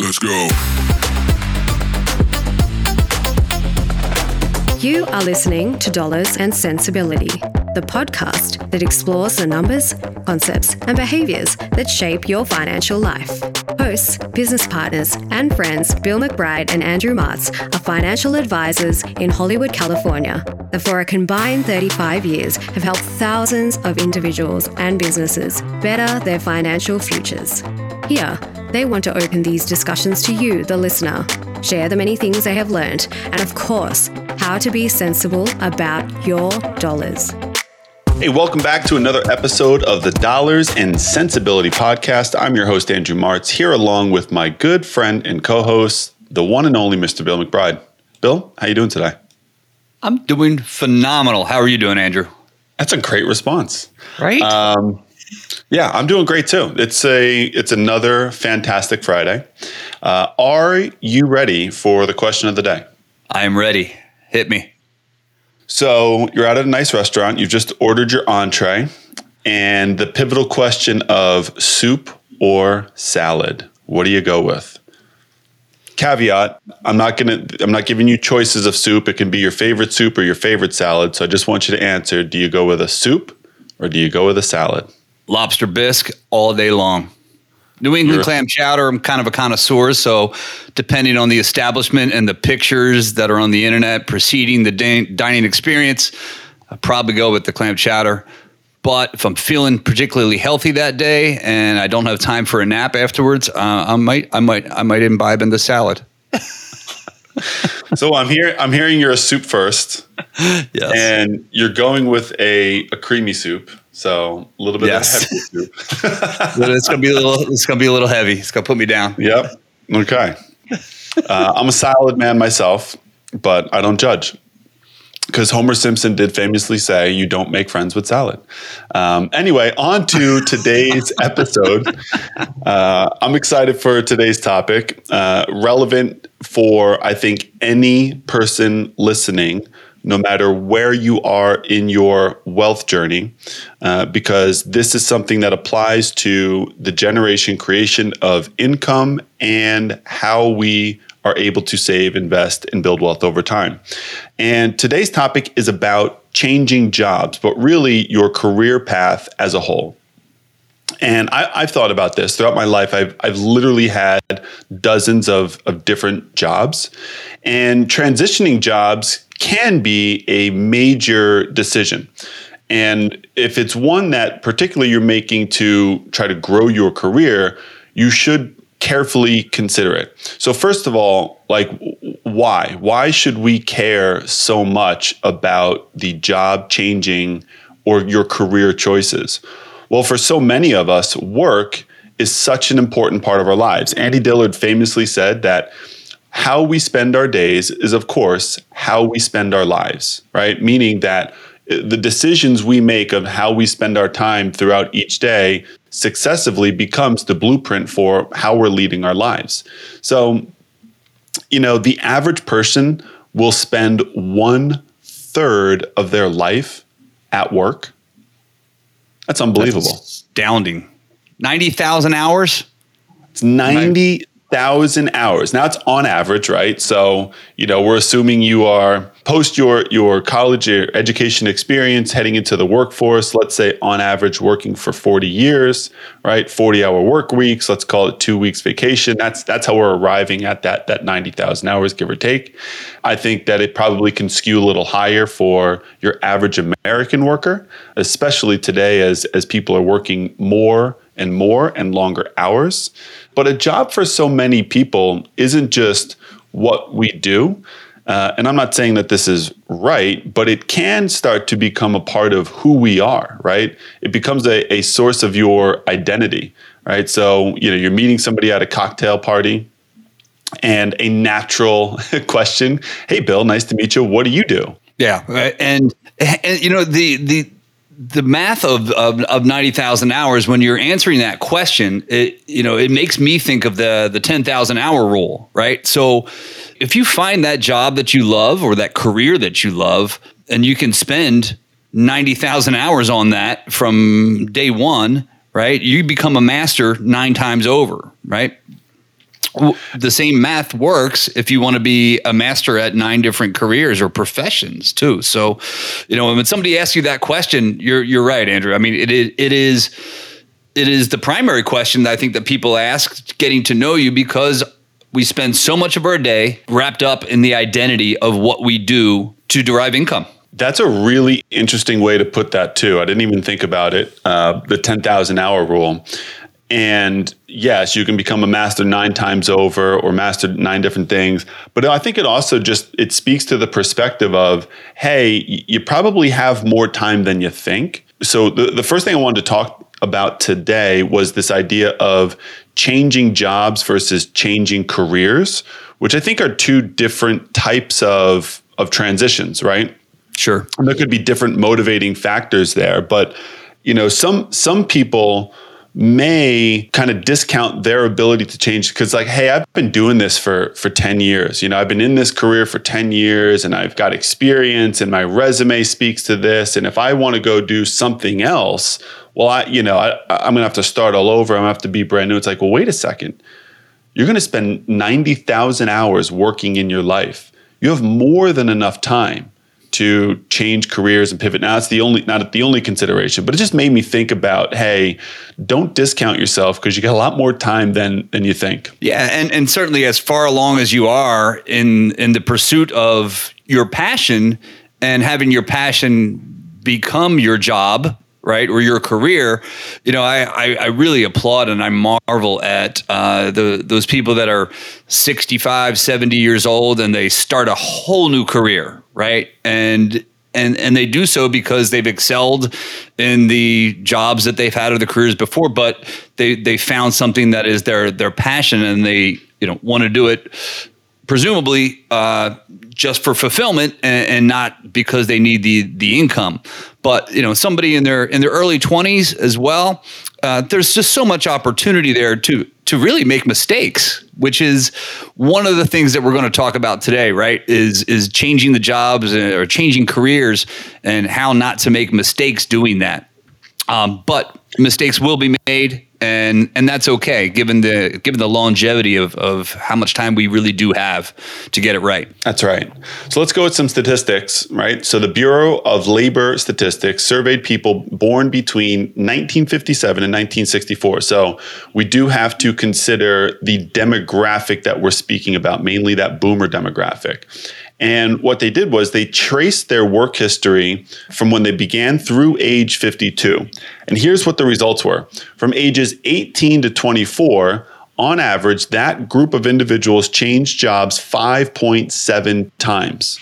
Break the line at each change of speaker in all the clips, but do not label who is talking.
Let's go.
You are listening to Dollars and Sensibility, the podcast that explores the numbers, concepts, and behaviors that shape your financial life. Hosts, business partners, and friends Bill McBride and Andrew Martz are financial advisors in Hollywood, California, that for a combined 35 years have helped thousands of individuals and businesses better their financial futures. Here, they want to open these discussions to you, the listener, share the many things they have learned, and of course, how to be sensible about your dollars.
Hey, welcome back to another episode of the Dollars and Sensibility Podcast. I'm your host, Andrew Martz, here along with my good friend and co-host, the one and only Mr. Bill McBride. Bill, how you doing today?
I'm doing phenomenal. How are you doing, Andrew?
That's a great response.
Right?
Um, yeah, I'm doing great too. It's a it's another fantastic Friday. Uh, are you ready for the question of the day?
I am ready. Hit me.
So you're out at a nice restaurant. You've just ordered your entree, and the pivotal question of soup or salad. What do you go with? Caveat: I'm not gonna. I'm not giving you choices of soup. It can be your favorite soup or your favorite salad. So I just want you to answer: Do you go with a soup or do you go with a salad?
Lobster bisque all day long. New England
You're-
clam chowder, I'm kind of a connoisseur. So, depending on the establishment and the pictures that are on the internet preceding the din- dining experience, I probably go with the clam chowder. But if I'm feeling particularly healthy that day and I don't have time for a nap afterwards, uh, I might, I might, I might imbibe in the salad.
So I'm here. I'm hearing you're a soup first,
Yes.
and you're going with a, a creamy soup. So a little bit
Yes.
of heavy soup.
It's gonna be a little. It's gonna be a little heavy. It's gonna put me down.
Yep. Okay. Uh, I'm a salad man myself, but I don't judge. Because Homer Simpson did famously say, you don't make friends with salad. Um, anyway, on to today's episode. Uh, I'm excited for today's topic, uh, relevant for, I think, any person listening, no matter where you are in your wealth journey, uh, because this is something that applies to the generation creation of income and how we are able to save, invest, and build wealth over time. And today's topic is about changing jobs, but really your career path as a whole. And I, I've thought about this throughout my life. I've, I've literally had dozens of, of different jobs, and transitioning jobs can be a major decision. And if it's one that particularly you're making to try to grow your career, you should carefully consider it. So first of all, like why? Why should we care so much about the job changing or your career choices? Well, for so many of us, work is such an important part of our lives. Annie Dillard famously said that how we spend our days is, of course, how we spend our lives, right? Meaning that uh, the decisions we make of how we spend our time throughout each day successively becomes the blueprint for how we're leading our lives. So, you know, the average person will spend one third of their life at work. That's unbelievable.
Astounding. 90,000 hours?
It's 90,000 hours. Now it's on average, right? So, you know, we're assuming you are post your your college your education experience heading into the workforce, let's say on average working for 40 years, right? 40-hour work weeks, let's call it 2 weeks vacation. That's that's how we're arriving at that that 90,000 hours give or take. I think that it probably can skew a little higher for your average American worker, especially today as as people are working more and more and longer hours. But a job for so many people isn't just what we do. Uh, and I'm not saying that this is right, but it can start to become a part of who we are, right? It becomes a, a source of your identity, right? So, you know, you're meeting somebody at a cocktail party and a natural question, hey, Bill, nice to meet you. What do you do?
Yeah, right. and, and you know the the the math of of, of ninety thousand hours. When you're answering that question, it you know it makes me think of the the ten thousand hour rule, right? So if you find that job that you love or that career that you love, and you can spend ninety thousand hours on that from day one, right? You become a master nine times over, right? The same math works if you want to be a master at nine different careers or professions too. So, you know, when somebody asks you that question, you're you're right, Andrew. I mean, it it is it is the primary question that I think that people ask getting to know you because we spend so much of our day wrapped up in the identity of what we do to derive income.
That's a really interesting way to put that too. I didn't even think about it. Uh, the ten thousand hour rule. And yes, you can become a master nine times over or master nine different things. But I think it also just it speaks to the perspective of, hey, you probably have more time than you think. So the, the first thing I wanted to talk about today was this idea of changing jobs versus changing careers, which I think are two different types of of transitions, right?
Sure.
And there could be different motivating factors there, but you know, some some people may kind of discount their ability to change because like hey i've been doing this for for 10 years you know i've been in this career for 10 years and i've got experience and my resume speaks to this and if i want to go do something else well i you know I, i'm gonna have to start all over i'm gonna have to be brand new. It's like well wait a second. You're gonna spend 90000 hours working in your life. You have more than enough time to change careers and pivot. Now it's the only not the only consideration, but it just made me think about, hey, don't discount yourself because you got a lot more time than than you think.
Yeah, and and certainly as far along as you are in in the pursuit of your passion and having your passion become your job right or your career you know i i, I really applaud and i marvel at uh, the those people that are 65 70 years old and they start a whole new career right and and and they do so because they've excelled in the jobs that they've had or the careers before but they they found something that is their their passion and they you know want to do it presumably uh, just for fulfillment and, and, not because they need the the income. But you know, somebody in their in their early twenties as well, uh, there's just so much opportunity there to to really make mistakes, which is one of the things that we're going to talk about today. Right? Is is changing the jobs uh, or changing careers and how not to make mistakes doing that. Um, but mistakes will be made and and that's okay given the given the longevity of of how much time we really do have to get it right.
That's right. So let's go with some statistics, right? So the Bureau of Labor Statistics surveyed people born between 1957 and 1964. So we do have to consider the demographic that we're speaking about, mainly that boomer demographic. And what they did was they traced their work history from when they began through age 52. And here's what the results were from ages 18 to 24, on average, that group of individuals changed jobs 5.7 times.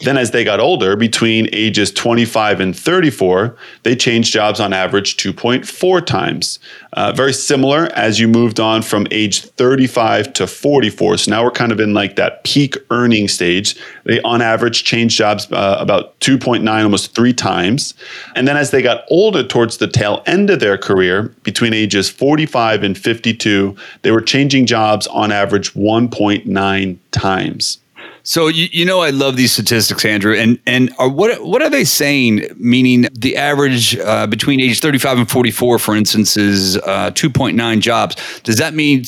Then, as they got older, between ages 25 and 34, they changed jobs on average 2.4 times. Uh, very similar as you moved on from age 35 to 44. So now we're kind of in like that peak earning stage. They, on average, changed jobs uh, about 2.9, almost three times. And then as they got older towards the tail end of their career, between ages 45 and 52, they were changing jobs on average 1.9 times.
So you, you know I love these statistics, Andrew, and and are, what what are they saying? Meaning the average uh, between age thirty five and forty four, for instance, is uh, two point nine jobs. Does that mean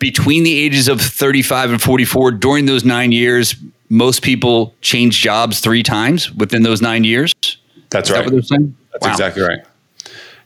between the ages of thirty five and forty four during those nine years, most people change jobs three times within those nine years?
That's is right. That
That's
wow. exactly right.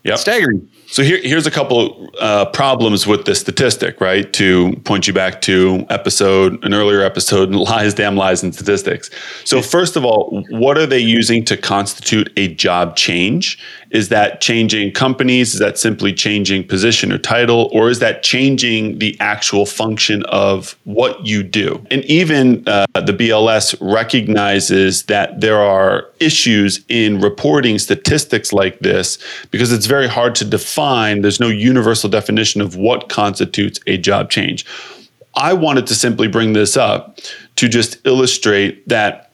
Yep. Staggering.
So here, here's a couple uh, problems with this statistic, right? To point you back to episode, an earlier episode, lies, damn lies, and statistics. So first of all, what are they using to constitute a job change? Is that changing companies? Is that simply changing position or title? Or is that changing the actual function of what you do? And even uh, the BLS recognizes that there are issues in reporting statistics like this because it's very hard to define. There's no universal definition of what constitutes a job change. I wanted to simply bring this up to just illustrate that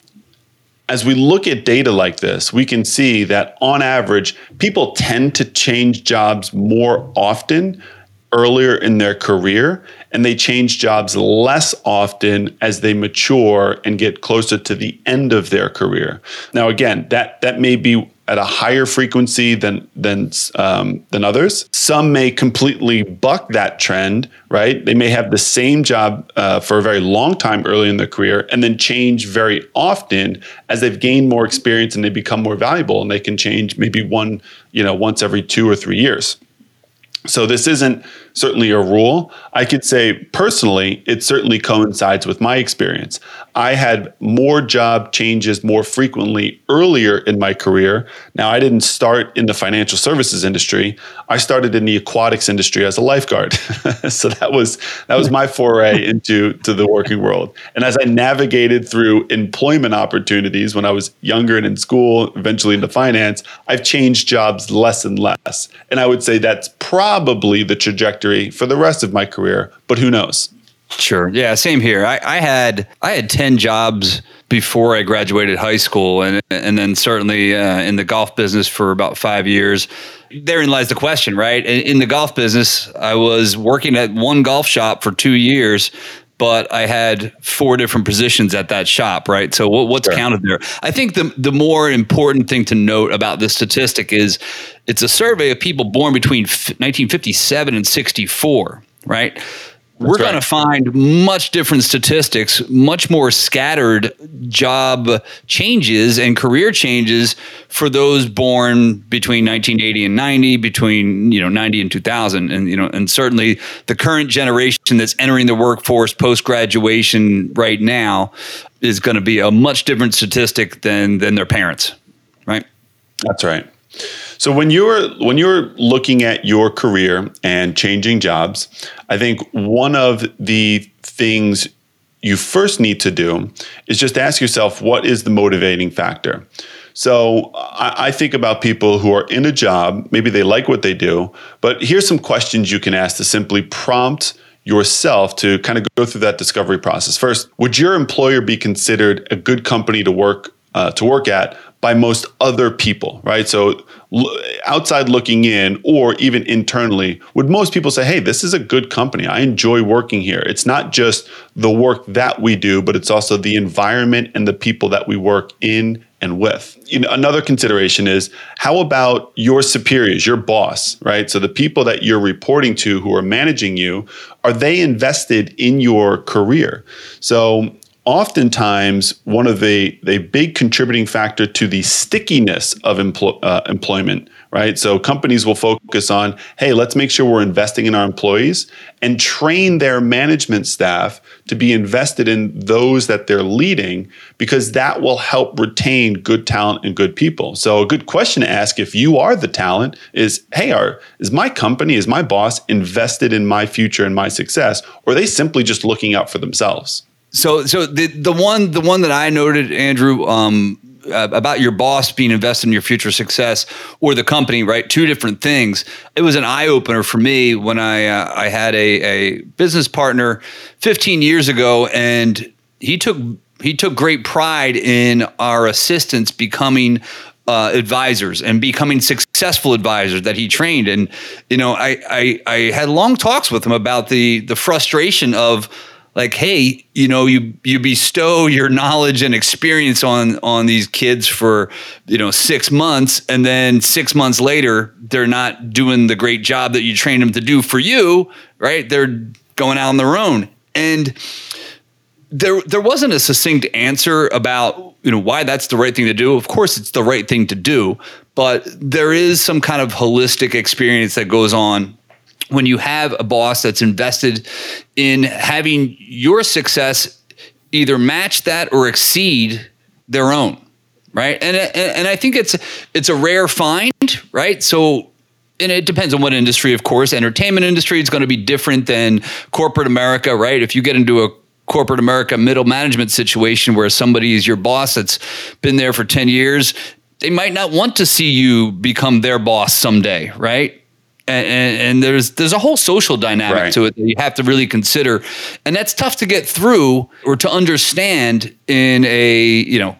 as we look at data like this, we can see that on average, people tend to change jobs more often earlier in their career, and they change jobs less often as they mature and get closer to the end of their career. Now, again, that, that may be at a higher frequency than than um, than others. Some may completely buck that trend, right? They may have the same job uh, for a very long time early in their career, and then change very often as they've gained more experience and they become more valuable, and they can change maybe one, you know, once every two or three years. So this isn't certainly a rule. I could say personally, it certainly coincides with my experience. I had more job changes more frequently earlier in my career. Now, I didn't start in the financial services industry. I started in the aquatics industry as a lifeguard. so that was that was my foray into to the working world. And as I navigated through employment opportunities when I was younger and in school, eventually into finance, I've changed jobs less and less. And I would say that's probably the trajectory for the rest of my career, but who knows?
Sure. Yeah. Same here. I, I had I had ten jobs before I graduated high school, and and then certainly uh, in the golf business for about five years. Therein lies the question, right? In, in the golf business, I was working at one golf shop for two years, but I had four different positions at that shop, right? So what, what's sure. counted there? I think the the more important thing to note about this statistic is it's a survey of people born between 1957 and 64, right? We're right. going to find much different statistics, much more scattered job changes and career changes for those born between 1980 and 90, between you know 90 and 2000, and you know, and certainly the current generation that's entering the workforce post graduation right now is going to be a much different statistic than than their parents, right?
That's right. So when you're when you're looking at your career and changing jobs, I think one of the things you first need to do is just ask yourself what is the motivating factor. So I, I, think about people who are in a job, maybe they like what they do, but here's some questions you can ask to simply prompt yourself to kind of go through that discovery process. First, would your employer be considered a good company to work uh, to work at by most other people, right? So outside looking in or even internally, would most people say, hey, this is a good company. I enjoy working here. It's not just the work that we do, but it's also the environment and the people that we work in and with. You know, another consideration is how about your superiors, your boss, right? So the people that you're reporting to who are managing you, are they invested in your career? So oftentimes one of the, the big contributing factor to the stickiness of empl- uh, employment right? So companies will focus on hey let's make sure we're investing in our employees and train their management staff to be invested in those that they're leading because that will help retain good talent and good people. So a good question to ask if you are the talent is hey are is my company is my boss invested in my future and my success or are they simply just looking out for themselves
so, so the the one the one that I noted, Andrew, um, about your boss being invested in your future success or the company, right? Two different things. It was an eye opener for me when I uh, I had a, a business partner 15 years ago, and he took he took great pride in our assistants becoming uh, advisors and becoming successful advisors that he trained. And you know, I, I I had long talks with him about the the frustration of like hey you know you you bestow your knowledge and experience on on these kids for you know 6 months and then 6 months later they're not doing the great job that you trained them to do for you right? They're going out on their own. And there there wasn't a succinct answer about you know why that's the right thing to do. Of course it's the right thing to do but there is some kind of holistic experience that goes on when you have a boss that's invested in having your success either match that or exceed their own right? And and, i think it's it's a rare find right? So and it depends on what industry of course. Entertainment industry is going to be different than corporate america right? If you get into a corporate america middle management situation where somebody is your boss that's been there for 10 years they might not want to see you become their boss someday right and, and, there's there's a whole social dynamic right. to it that you have to really consider, and that's tough to get through or to understand in a you know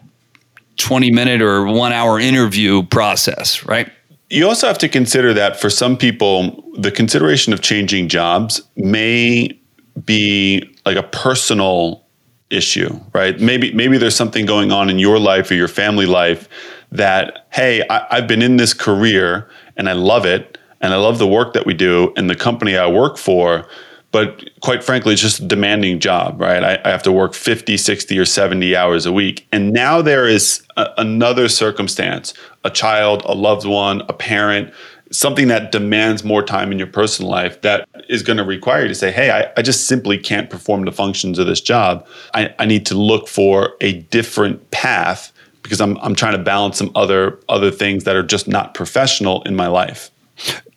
twenty minute or one hour interview process, right?
You also have to consider that for some people, the consideration of changing jobs may be like a personal issue, right? Maybe maybe there's something going on in your life or your family life that, hey, I, I've been in this career and I love it and I love the work that we do and the company I work for. But quite frankly, it's just a demanding job, right? I, I have to work 50, 60, or 70 hours a week. And now there is a, another circumstance a child, a loved one, a parent, something that demands more time in your personal life that is going to require you to say, hey, I, I just simply can't perform the functions of this job. I, I need to look for a different path because I'm, I'm trying to balance some other other things that are just not professional in my life.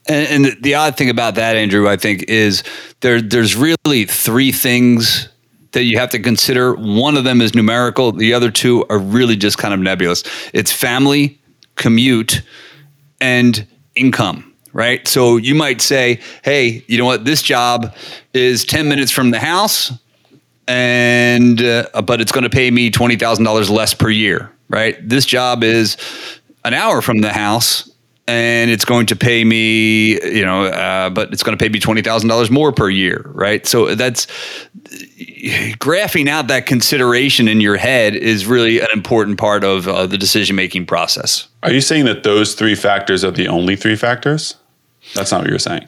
And, and, the odd thing about that, Andrew, I think, is there there's really three things that you have to consider. One of them is numerical. The other two are really just kind of nebulous. It's family, commute, and income. Right. So you might say, hey, you know what? This job is 10 minutes from the house, and uh, but it's going to pay me $20,000 less per year. Right. This job is an hour from the house and it's going to pay me, you know, uh, but it's going to pay me twenty thousand dollars more per year, right? So that's graphing out that consideration in your head is really an important part of uh, the decision making process.
Are you saying that those three factors are the only three factors? That's not what you're saying.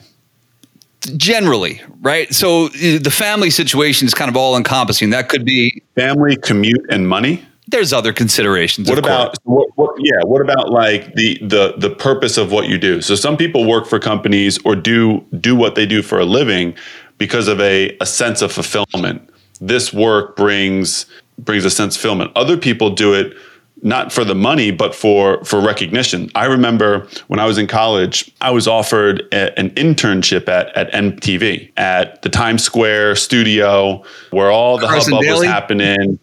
Generally, right? So the family situation is kind of all encompassing. That could be
family, commute, and money
there's other considerations.
What about what, what, yeah? What about like the the the purpose of what you do? So some people work for companies or do do what they do for a living because of a a sense of fulfillment. This work brings brings a sense of fulfillment. Other people do it not for the money but for for recognition. I remember when I was in college, I was offered a, an internship at at MTV at the Times Square studio where all the Carson hubbub Daly? was happening.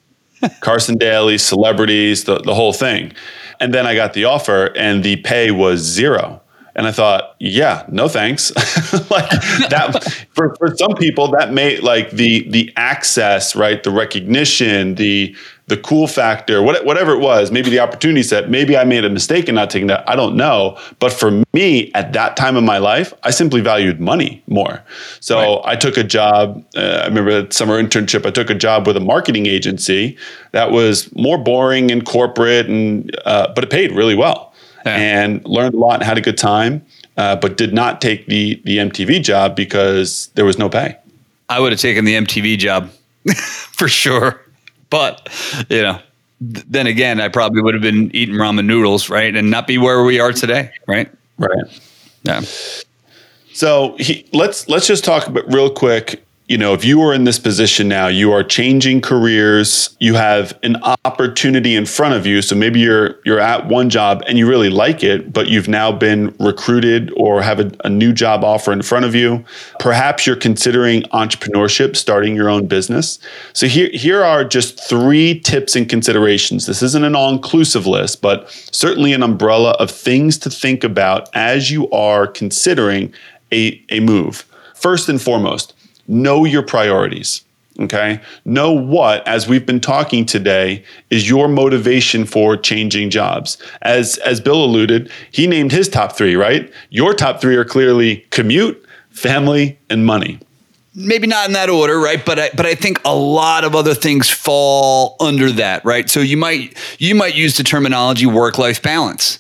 Carson Daly, celebrities, the, the whole thing. And then I got the offer and the pay was zero. And I thought, yeah, no thanks. like that for, for some people, that may like the the access, right? The recognition, the the cool factor, whatever it was, maybe the opportunity set, maybe I made a mistake in not taking that. I don't know. But for me, at that time of my life, I simply valued money more. So right. I took a job. Uh, I remember that summer internship. I took a job with a marketing agency that was more boring and corporate, and uh, but it paid really well, yeah. and learned a lot and had a good time. Uh, but did not take the the MTV job because there was no pay.
I would have taken the MTV job for sure. But, you know, th- then again, I probably would have been eating ramen noodles, right? And not be where we are today, right?
Right.
Yeah.
So he, let's let's just talk about real quick you know, if you are in this position now, you are changing careers, you have an opportunity in front of you. So maybe you're you're at one job and you really like it, but you've now been recruited or have a, a new job offer in front of you. Perhaps you're considering entrepreneurship, starting your own business. So here here are just three tips and considerations. This isn't an all-inclusive list, but certainly an umbrella of things to think about as you are considering a, a move. First and foremost, know your priorities. Okay. Know what, as we've been talking today, is your motivation for changing jobs. As as Bill alluded, he named his top three, right? Your top three are clearly commute, family, and money.
Maybe not in that order, right? But I, but I think a lot of other things fall under that, right? So you might you might use the terminology work life balance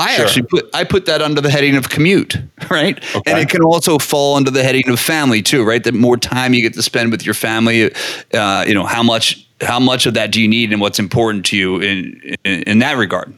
I sure. actually put I put that under the heading of commute, right? Okay. And it can also fall under the heading of family too, right? That more time you get to spend with your family, uh, you know, how much how much of that do you need, and what's important to you in in, in that regard.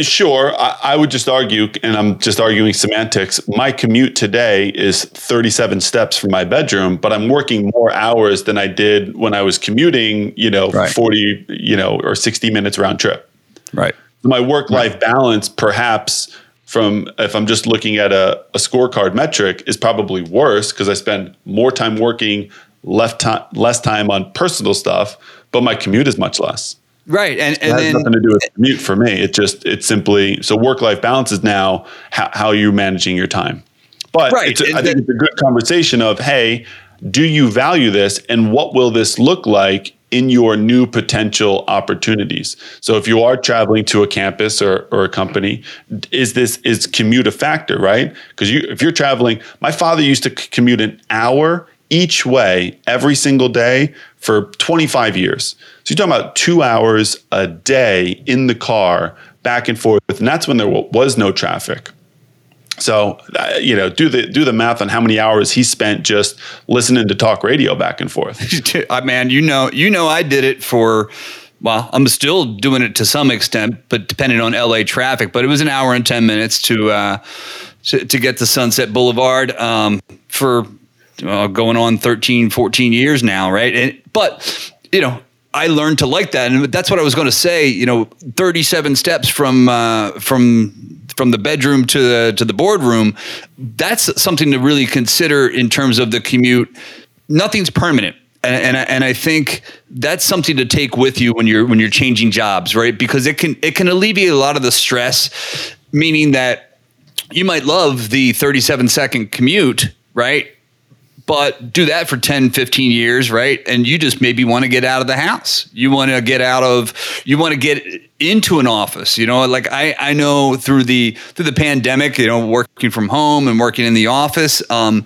Sure, I, I, would just argue, and I'm just arguing semantics. My commute today is 37 steps from my bedroom, but I'm working more hours than I did when I was commuting. You know, right. 40, you know, or 60 minutes round trip.
Right
my work life balance, perhaps from if I'm just looking at a, a scorecard metric, is probably worse because I spend more time working, less time, less time on personal stuff, but my commute is much less.
Right, and,
and it has then, nothing to do with commute for me. It just it's simply so work life balance is now how, how you're managing your time. But right. I think it's a good conversation of hey, do you value this, and what will this look like in your new potential opportunities. So if you are traveling to a campus or, or a company, is this is commute a factor, right? Because you if you're traveling, my father used to commute an hour each way every single day for 25 years. So you're talking about two hours a day in the car back and forth. And that's when there was no traffic. So, uh, you know, do the do the math on how many hours he spent just listening to talk radio back and forth.
Man, you know, you know, I did it for. Well, I'm still doing it to some extent, but depending on LA traffic. But it was an hour and ten minutes to uh, to, to, get to Sunset Boulevard um, for uh, going on 13, 14 years now, right? And, but you know, I learned to like that, and that's what I was going to say. You know, 37 steps from uh, from from the bedroom to the to the boardroom. That's something to really consider in terms of the commute. Nothing's permanent. And, and, I, and I think that's something to take with you when you're when you're changing jobs, right? Because it can it can alleviate a lot of the stress, meaning that you might love the 37 second commute, right? But do that for 10 15 years right? And you just maybe want to get out of the house. You want to get out of you want to get into an office you know? Like i i know through the through the pandemic you know working from home and working in the office um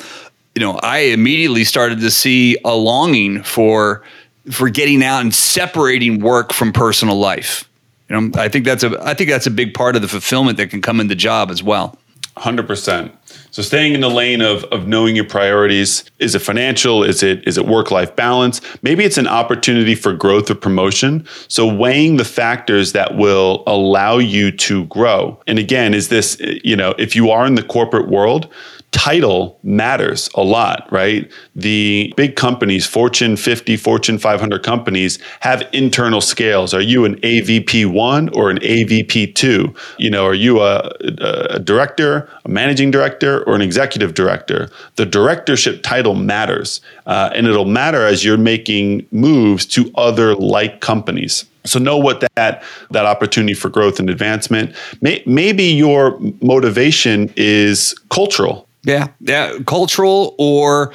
you know i immediately started to see a longing for for getting out and separating work from personal life. You know i think that's a i think that's a big part of the fulfillment that can come in the job as well.
100% so staying in the lane of, of knowing your priorities. Is it financial? Is it is it work-life balance? Maybe it's an opportunity for growth or promotion. So weighing the factors that will allow you to grow. And again, is this, you know, if you are in the corporate world, title matters a lot, right? The big companies, Fortune 50, Fortune 500 companies, have internal scales. Are you an AVP one or an AVP two? You know, are you a, a director, a managing director, or an executive director? The directorship title matters, uh, and it'll matter as you're making moves to other like companies. So know what that that opportunity for growth and advancement. May, maybe your motivation is cultural
yeah, yeah, cultural or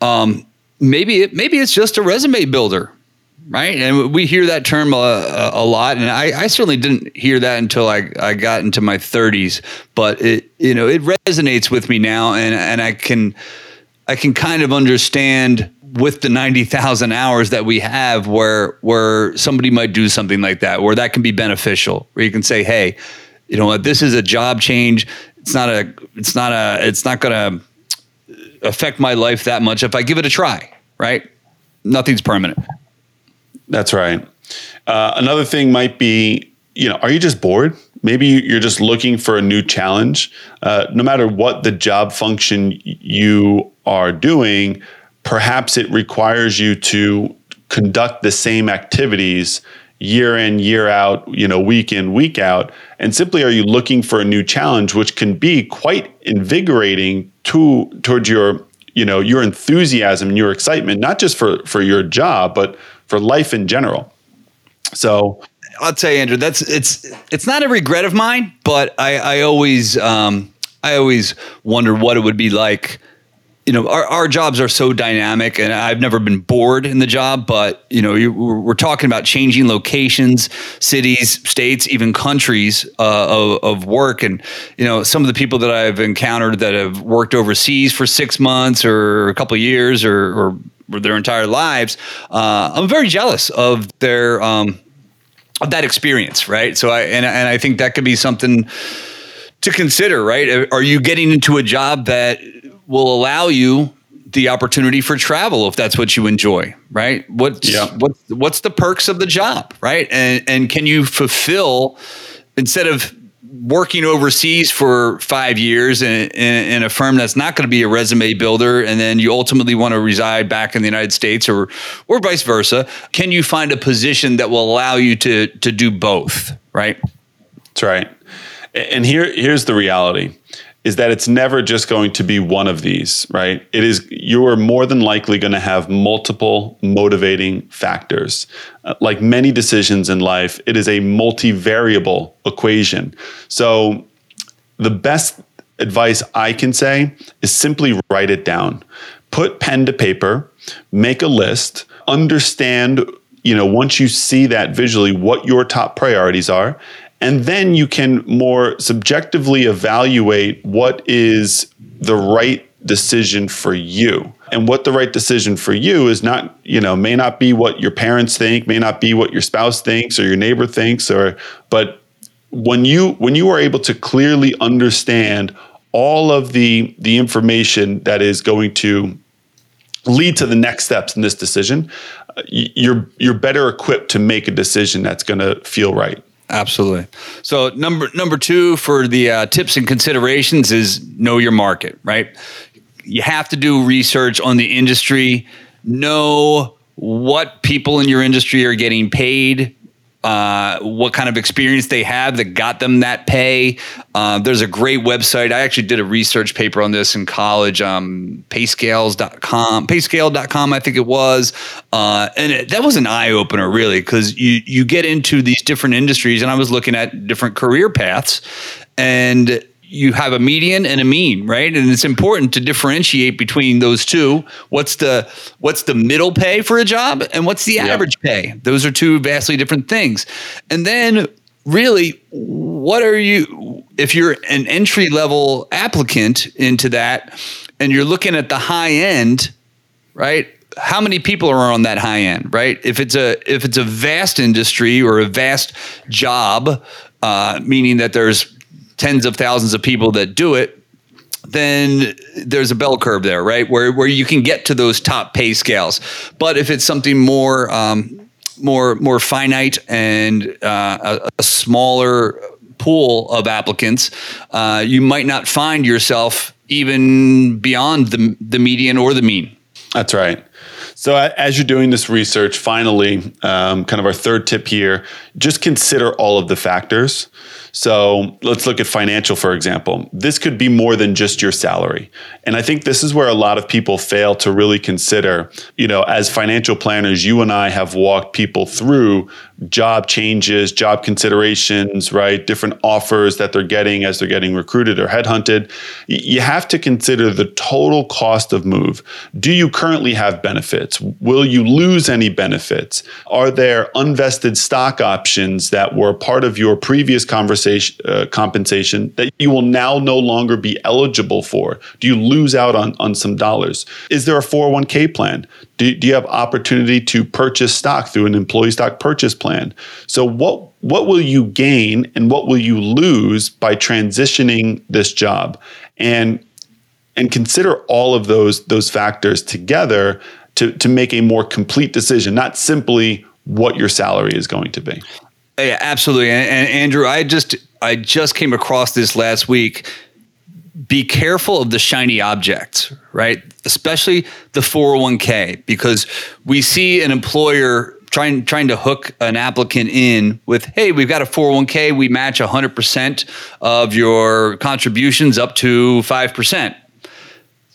um, maybe it, maybe it's just a resume builder, right? And we hear that term a, a lot, and I, I, certainly didn't hear that until I, I got into my 30s. But it you know it resonates with me now, and and I can I can kind of understand with the 90,000 hours that we have where where somebody might do something like that where that can be beneficial where you can say hey you know what this is a job change it's not a it's not a it's not going to affect my life that much if I give it a try, right? Nothing's permanent.
That's right. Uh, another thing might be, you know, are you just bored? Maybe you're just looking for a new challenge. Uh, no matter what the job function you are doing, perhaps it requires you to conduct the same activities year in year out you know week in week out and simply are you looking for a new challenge which can be quite invigorating to towards your you know your enthusiasm and your excitement not just for for your job but for life in general so
i'll tell you andrew that's it's it's not a regret of mine but i i always um i always wonder what it would be like you know, our, our jobs are so dynamic and I've never been bored in the job, but you know, you, we're talking about changing locations, cities, states, even countries uh, of, of work. And, you know, some of the people that I've encountered that have worked overseas for six months or a couple years or, or, their entire lives, uh, I'm very jealous of their, um, of that experience. Right. So I, and, and I think that could be something to consider, right? Are you getting into a job that will allow you the opportunity for travel if that's what you enjoy, right? What's yeah. what's what's the perks of the job, right? And and can you fulfill instead of working overseas for five years in, in, in a firm that's not going to be a resume builder, and then you ultimately want to reside back in the United States, or or vice versa? Can you find a position that will allow you to to do both, right?
That's right. And here here's the reality is that it's never just going to be one of these, right? It is, you are more than likely going to have multiple motivating factors. Uh, like many decisions in life, it is a multivariable equation. So, the best advice I can say is simply write it down. Put pen to paper, make a list, understand, you know, once you see that visually, what your top priorities are, and then you can more subjectively evaluate what is the right decision for you. And what the right decision for you is not, you know, may not be what your parents think, may not be what your spouse thinks or your neighbor thinks or but when you when you are able to clearly understand all of the the information that is going to lead to the next steps in this decision, you're you're better equipped to make a decision that's going to feel right.
Absolutely. So number number two for the uh, tips and considerations is know your market. Right. You have to do research on the industry. Know what people in your industry are getting paid uh, what kind of experience they have that got them that pay. Uh, there's a great website. I actually did a research paper on this in college, um, payscales.com, payscale.com, I think it was. Uh, and it, that was an eye opener, really, because you, you get into these different industries, and I was looking at different career paths. And you have a median and a mean, right? And it's important to differentiate between those two. What's the what's the middle pay for a job and what's the yeah. average pay? Those are two vastly different things. And then really what are you if you're an entry level applicant into that and you're looking at the high end, right? How many people are on that high end, right? If it's a if it's a vast industry or a vast job, uh, meaning that there's tens of thousands of people that do it, then there's a bell curve there, right? Where where you can get to those top pay scales. But if it's something more um, more more finite and uh, a, a, smaller pool of applicants, uh, you might not find yourself even beyond the the median or the mean.
That's right. So, as you're doing this research, finally, um, kind of our third tip here, just consider all of the factors. So let's look at financial, for example. This could be more than just your salary. And I think this is where a lot of people fail to really consider, you know, as financial planners, you and I have walked people through job changes, job considerations, right? Different offers that they're getting as they're getting recruited or headhunted. You have to consider the total cost of move. Do you currently have benefits? Will you lose any benefits? Are there unvested stock options that were part of your previous conversation uh, compensation that you will now no longer be eligible for? Do you lose out on, on some dollars? Is there a 401k plan? Do, do you have opportunity to purchase stock through an employee stock purchase plan? So what what will you gain and what will you lose by transitioning this job? And and consider all of those those factors together to, to make a more complete decision, not simply what your salary is going to be.
Yeah, absolutely. And, and Andrew, I just I just came across this last week be careful of the shiny objects, right? Especially the 401k, because we see an employer trying trying to hook an applicant in with, hey, we've got a 401k, we match 100% of your contributions up to 5%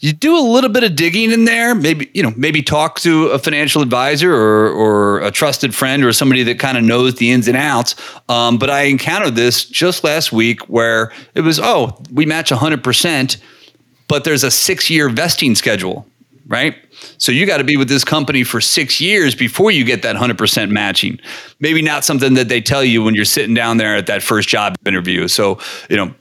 you do a little bit of digging in there maybe you know maybe talk to a financial advisor or, or a trusted friend or somebody that kind of knows the ins and outs. Um, but i encountered this just last week where it was oh we match 100% but there's a six year vesting schedule right? So you got to be with this company for six years before you get that 100% matching. Maybe not something that they tell you when you're sitting down there at that first job interview. So you know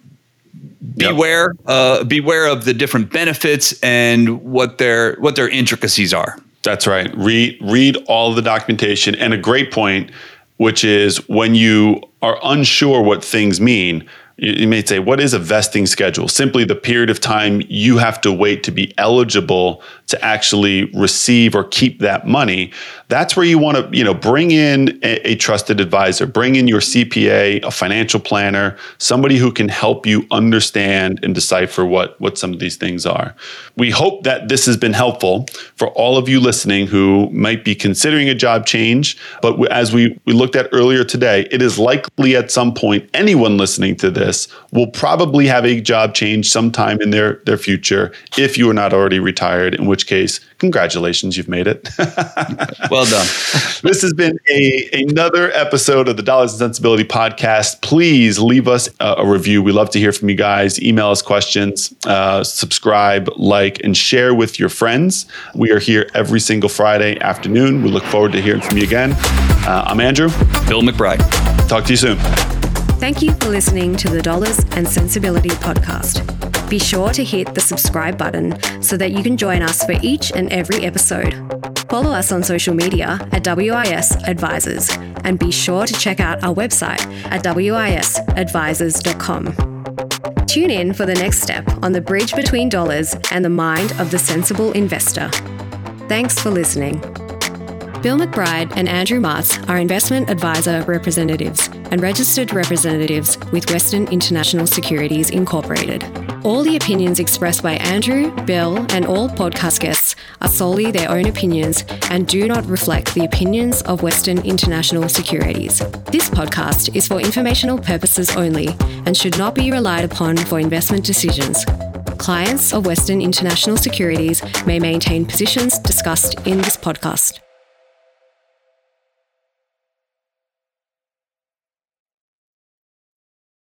beware yep. uh, beware of the different benefits and what their what their intricacies are.
That's right. Read read all the documentation and a great point which is when you are unsure what things mean, you may say, what is a vesting schedule? Simply the period of time you have to wait to be eligible to actually receive or keep that money that's where you want to you know bring in a, a, trusted advisor bring in your cpa a financial planner somebody who can help you understand and decipher what what some of these things are we hope that this has been helpful for all of you listening who might be considering a job change but as we we looked at earlier today it is likely at some point anyone listening to this will probably have a job change sometime in their their future if you are not already retired in which which case, congratulations, you've made it.
well done.
this has been a another episode of the Dollars and Sensibility podcast. Please leave us a, a review. We love to hear from you guys. Email us questions, uh, subscribe, like, and share with your friends. We are here every single Friday afternoon. We look forward to hearing from you again. Uh, I'm Andrew.
Bill McBride.
Talk to you soon.
Thank you for listening to the Dollars and Sensibility podcast. Be sure to hit the subscribe button so that you can join us for each and every episode. Follow us on social media at WIS Advisors and be sure to check out our website at wisadvisors.com. Tune in for the next step on the bridge between dollars and the mind of the sensible investor. Thanks for listening. Bill McBride and Andrew Martz are investment advisor representatives and registered representatives with Western International Securities Incorporated. All the opinions expressed by Andrew, Bill, and all podcast guests are solely their own opinions and do not reflect the opinions of Western International Securities. This podcast is for informational purposes only and should not be relied upon for investment decisions. Clients of Western International Securities may maintain positions discussed in this podcast.